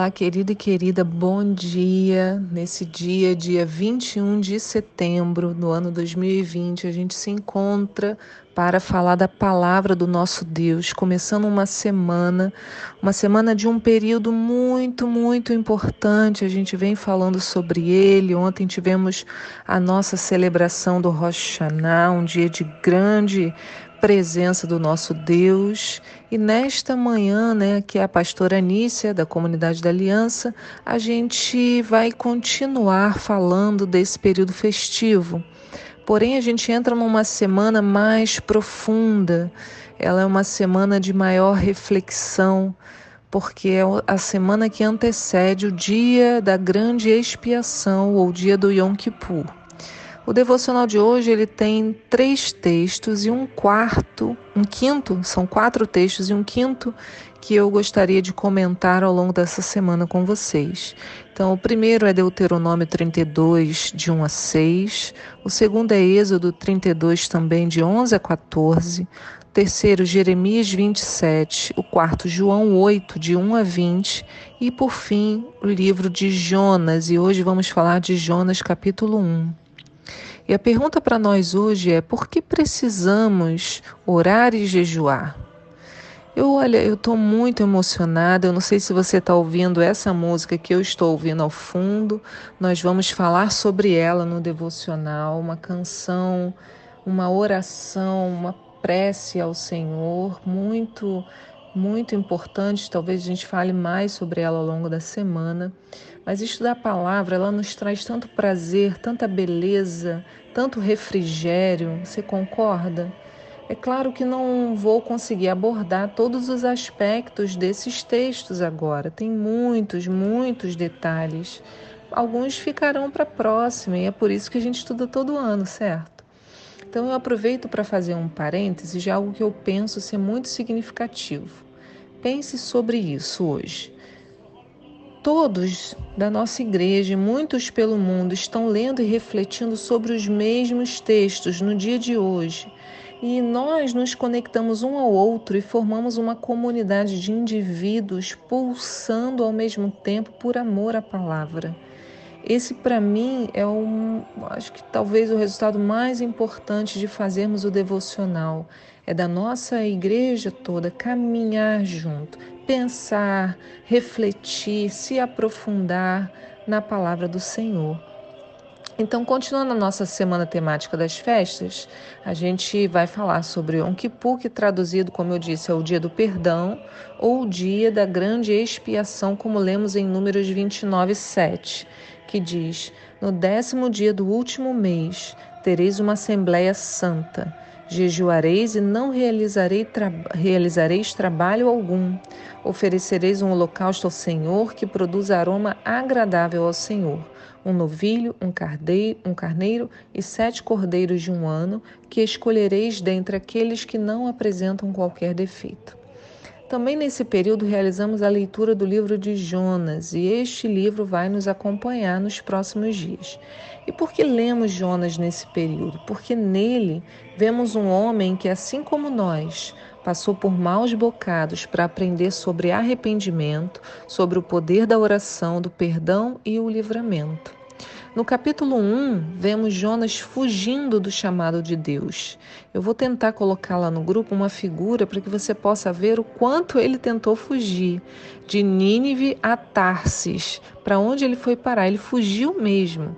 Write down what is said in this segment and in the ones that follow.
Olá, querido e querida, bom dia. Nesse dia, dia 21 de setembro do ano 2020, a gente se encontra para falar da palavra do nosso Deus, começando uma semana, uma semana de um período muito, muito importante. A gente vem falando sobre ele. Ontem tivemos a nossa celebração do Rosh Hashanah, um dia de grande presença do nosso Deus. E nesta manhã, né, que é a pastora Anícia, da Comunidade da Aliança, a gente vai continuar falando desse período festivo. Porém, a gente entra numa semana mais profunda, ela é uma semana de maior reflexão, porque é a semana que antecede o dia da grande expiação, ou o dia do Yom Kippur. O devocional de hoje ele tem três textos e um quarto, um quinto, são quatro textos e um quinto que eu gostaria de comentar ao longo dessa semana com vocês. Então, o primeiro é Deuteronômio 32, de 1 a 6. O segundo é Êxodo 32, também de 11 a 14. O terceiro, Jeremias 27. O quarto, João 8, de 1 a 20. E, por fim, o livro de Jonas. E hoje vamos falar de Jonas, capítulo 1. E a pergunta para nós hoje é: por que precisamos orar e jejuar? Eu, olha, eu estou muito emocionada. Eu não sei se você está ouvindo essa música que eu estou ouvindo ao fundo. Nós vamos falar sobre ela no devocional, uma canção, uma oração, uma prece ao Senhor, muito, muito importante. Talvez a gente fale mais sobre ela ao longo da semana. Mas estudar a palavra, ela nos traz tanto prazer, tanta beleza, tanto refrigério. Você concorda? É claro que não vou conseguir abordar todos os aspectos desses textos agora. Tem muitos, muitos detalhes. Alguns ficarão para a próxima e é por isso que a gente estuda todo ano, certo? Então eu aproveito para fazer um parêntese de algo que eu penso ser muito significativo. Pense sobre isso hoje. Todos da nossa igreja, muitos pelo mundo, estão lendo e refletindo sobre os mesmos textos no dia de hoje. E nós nos conectamos um ao outro e formamos uma comunidade de indivíduos pulsando ao mesmo tempo por amor à palavra. Esse, para mim, é um, acho que talvez o resultado mais importante de fazermos o devocional. É da nossa igreja toda caminhar junto, pensar, refletir, se aprofundar na palavra do Senhor. Então, continuando a nossa semana temática das festas, a gente vai falar sobre Yom Kippur, que traduzido, como eu disse, é o dia do perdão ou o dia da grande expiação, como lemos em Números 29, 7, que diz: No décimo dia do último mês tereis uma assembleia santa Jejuareis e não realizarei tra realizareis trabalho algum. Oferecereis um holocausto ao Senhor que produz aroma agradável ao Senhor. Um novilho, um carneiro, um carneiro e sete cordeiros de um ano, que escolhereis dentre aqueles que não apresentam qualquer defeito. Também nesse período realizamos a leitura do livro de Jonas e este livro vai nos acompanhar nos próximos dias. E por que lemos Jonas nesse período? Porque nele vemos um homem que, assim como nós, passou por maus bocados para aprender sobre arrependimento, sobre o poder da oração, do perdão e o livramento. No capítulo 1, vemos Jonas fugindo do chamado de Deus. Eu vou tentar colocar lá no grupo uma figura para que você possa ver o quanto ele tentou fugir de Nínive a Tarsis. Para onde ele foi parar? Ele fugiu mesmo.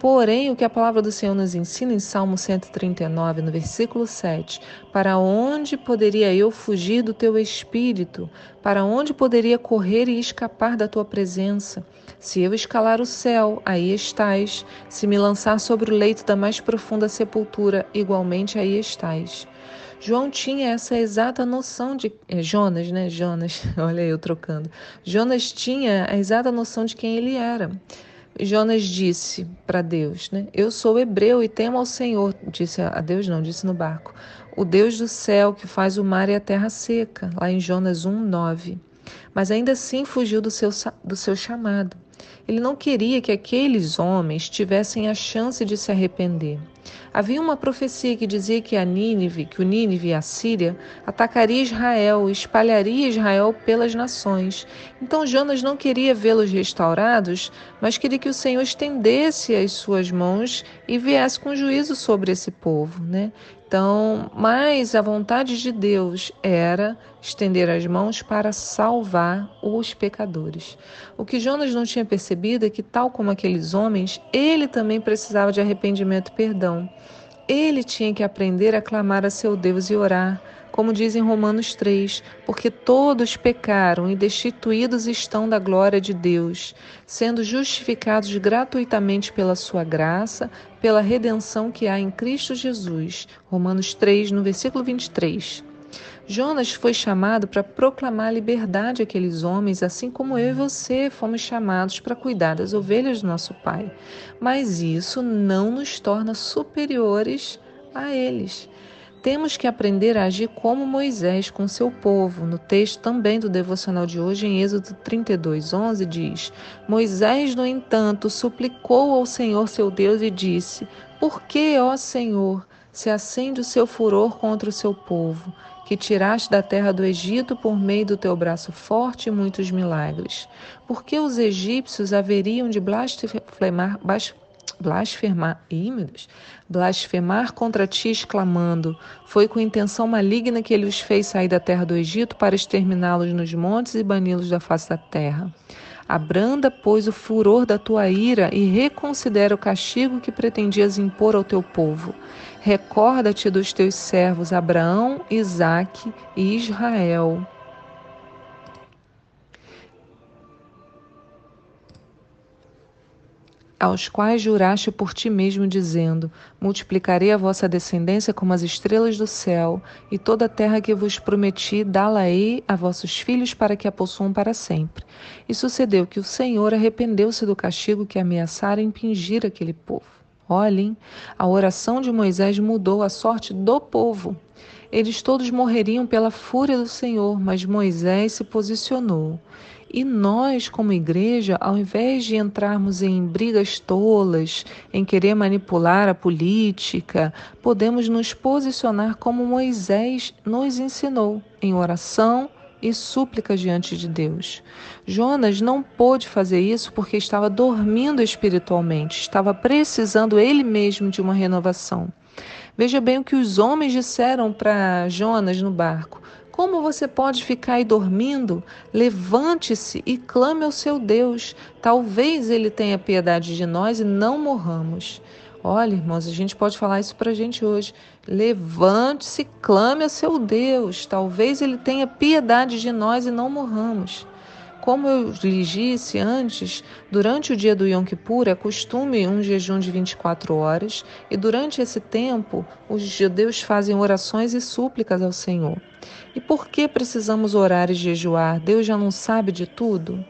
Porém, o que a palavra do Senhor nos ensina em Salmo 139, no versículo 7, para onde poderia eu fugir do teu espírito? Para onde poderia correr e escapar da tua presença? Se eu escalar o céu, aí estás. Se me lançar sobre o leito da mais profunda sepultura, igualmente aí estás. João tinha essa exata noção de. É, Jonas, né? Jonas, olha eu trocando. Jonas tinha a exata noção de quem ele era. Jonas disse para Deus, né? Eu sou hebreu e temo ao Senhor, disse a Deus não, disse no barco. O Deus do céu que faz o mar e a terra seca, lá em Jonas 1:9. Mas ainda assim fugiu do seu, do seu chamado. Ele não queria que aqueles homens tivessem a chance de se arrepender. Havia uma profecia que dizia que a Nínive, que o Nínive a Síria atacaria Israel e espalharia Israel pelas nações. Então Jonas não queria vê-los restaurados, mas queria que o Senhor estendesse as suas mãos e viesse com juízo sobre esse povo, né? Então, mas a vontade de Deus era estender as mãos para salvar os pecadores. O que Jonas não tinha percebido é que, tal como aqueles homens, ele também precisava de arrependimento e perdão. Ele tinha que aprender a clamar a seu Deus e orar como diz em Romanos 3, porque todos pecaram e destituídos estão da glória de Deus, sendo justificados gratuitamente pela sua graça, pela redenção que há em Cristo Jesus. Romanos 3, no versículo 23. Jonas foi chamado para proclamar liberdade àqueles homens, assim como eu e você fomos chamados para cuidar das ovelhas do nosso Pai. Mas isso não nos torna superiores a eles. Temos que aprender a agir como Moisés com seu povo. No texto também do devocional de hoje, em Êxodo 32, 11, diz: Moisés, no entanto, suplicou ao Senhor seu Deus e disse: Por que, ó Senhor, se acende o seu furor contra o seu povo, que tiraste da terra do Egito por meio do teu braço forte e muitos milagres? Por que os egípcios haveriam de blasfemar, ih, meu Deus, blasfemar contra ti, exclamando: Foi com intenção maligna que ele os fez sair da terra do Egito para exterminá-los nos montes e bani-los da face da terra. Abranda, pois, o furor da tua ira e reconsidera o castigo que pretendias impor ao teu povo. Recorda-te dos teus servos Abraão, Isaque e Israel aos quais juraste por ti mesmo, dizendo: Multiplicarei a vossa descendência como as estrelas do céu, e toda a terra que vos prometi, dá-la-ei a vossos filhos para que a possuam para sempre. E sucedeu que o Senhor arrependeu-se do castigo que ameaçara impingir aquele povo. Olhem, a oração de Moisés mudou a sorte do povo. Eles todos morreriam pela fúria do Senhor, mas Moisés se posicionou. E nós, como igreja, ao invés de entrarmos em brigas tolas, em querer manipular a política, podemos nos posicionar como Moisés nos ensinou, em oração e súplica diante de Deus. Jonas não pôde fazer isso porque estava dormindo espiritualmente, estava precisando ele mesmo de uma renovação. Veja bem o que os homens disseram para Jonas no barco. Como você pode ficar aí dormindo? Levante-se e clame ao seu Deus. Talvez ele tenha piedade de nós e não morramos. Olha, irmãos, a gente pode falar isso para a gente hoje. Levante-se, clame ao seu Deus. Talvez ele tenha piedade de nós e não morramos. Como eu lhes disse antes, durante o dia do Yom Kippur é costume um jejum de 24 horas e durante esse tempo os judeus fazem orações e súplicas ao Senhor. E por que precisamos orar e jejuar? Deus já não sabe de tudo?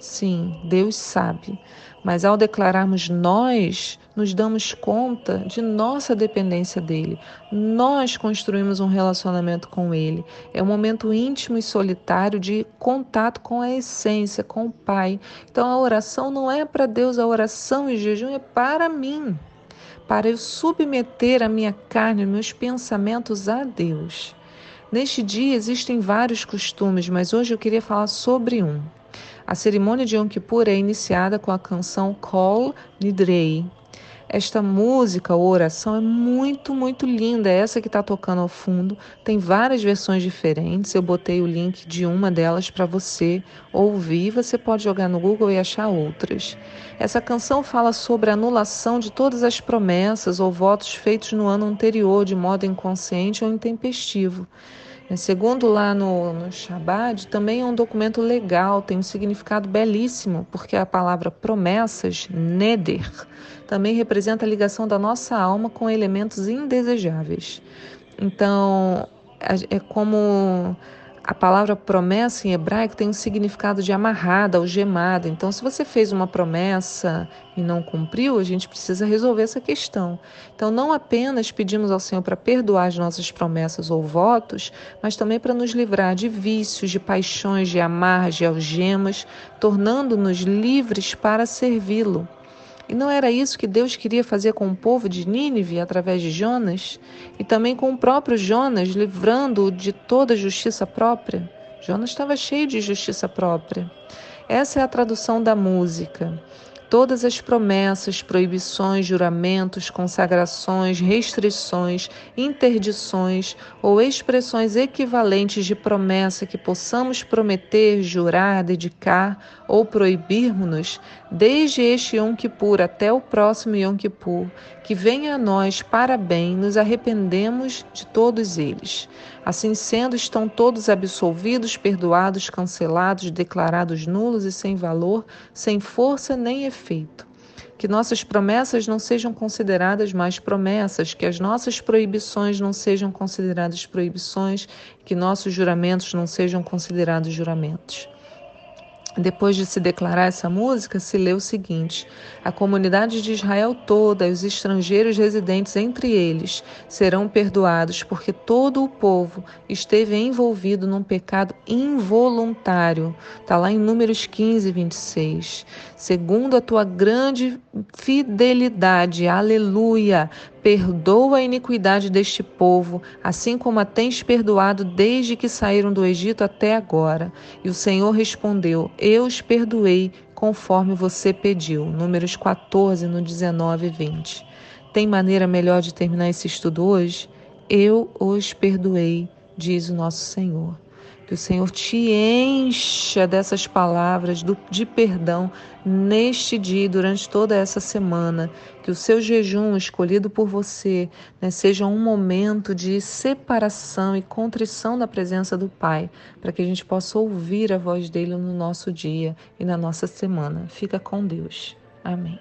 Sim, Deus sabe. Mas ao declararmos nós, nos damos conta de nossa dependência dele. Nós construímos um relacionamento com ele. É um momento íntimo e solitário de contato com a essência, com o Pai. Então a oração não é para Deus, a oração e jejum é para mim. Para eu submeter a minha carne, meus pensamentos a Deus. Neste dia existem vários costumes, mas hoje eu queria falar sobre um. A cerimônia de Yom Kippur é iniciada com a canção Kol Nidrei. Esta música ou oração é muito, muito linda. Essa que está tocando ao fundo tem várias versões diferentes. Eu botei o link de uma delas para você ouvir. Você pode jogar no Google e achar outras. Essa canção fala sobre a anulação de todas as promessas ou votos feitos no ano anterior de modo inconsciente ou intempestivo. É, segundo lá no, no Shabbat, também é um documento legal, tem um significado belíssimo, porque a palavra promessas, neder, também representa a ligação da nossa alma com elementos indesejáveis. Então, é como a palavra promessa em hebraico tem um significado de amarrada, algemada. Então, se você fez uma promessa e não cumpriu, a gente precisa resolver essa questão. Então, não apenas pedimos ao Senhor para perdoar as nossas promessas ou votos, mas também para nos livrar de vícios, de paixões, de amarras, de algemas, tornando-nos livres para servi-lo. E não era isso que Deus queria fazer com o povo de Nínive através de Jonas? E também com o próprio Jonas, livrando-o de toda justiça própria? Jonas estava cheio de justiça própria. Essa é a tradução da música. Todas as promessas, proibições, juramentos, consagrações, restrições, interdições ou expressões equivalentes de promessa que possamos prometer, jurar, dedicar ou proibirmos-nos, desde este Yom Kippur até o próximo Yom Kippur, que venha a nós para bem, nos arrependemos de todos eles. Assim sendo, estão todos absolvidos, perdoados, cancelados, declarados nulos e sem valor, sem força nem efeito. Que nossas promessas não sejam consideradas mais promessas, que as nossas proibições não sejam consideradas proibições, que nossos juramentos não sejam considerados juramentos. Depois de se declarar essa música, se lê o seguinte: A comunidade de Israel toda e os estrangeiros residentes entre eles serão perdoados, porque todo o povo esteve envolvido num pecado involuntário. Está lá em Números 15, 26. Segundo a tua grande fidelidade, aleluia, Perdoa a iniquidade deste povo, assim como a tens perdoado desde que saíram do Egito até agora. E o Senhor respondeu: Eu os perdoei, conforme você pediu. Números 14, no 19 e 20. Tem maneira melhor de terminar esse estudo hoje? Eu os perdoei, diz o nosso Senhor. Que o Senhor te encha dessas palavras do, de perdão neste dia e durante toda essa semana. Que o seu jejum escolhido por você né, seja um momento de separação e contrição da presença do Pai, para que a gente possa ouvir a voz dele no nosso dia e na nossa semana. Fica com Deus. Amém.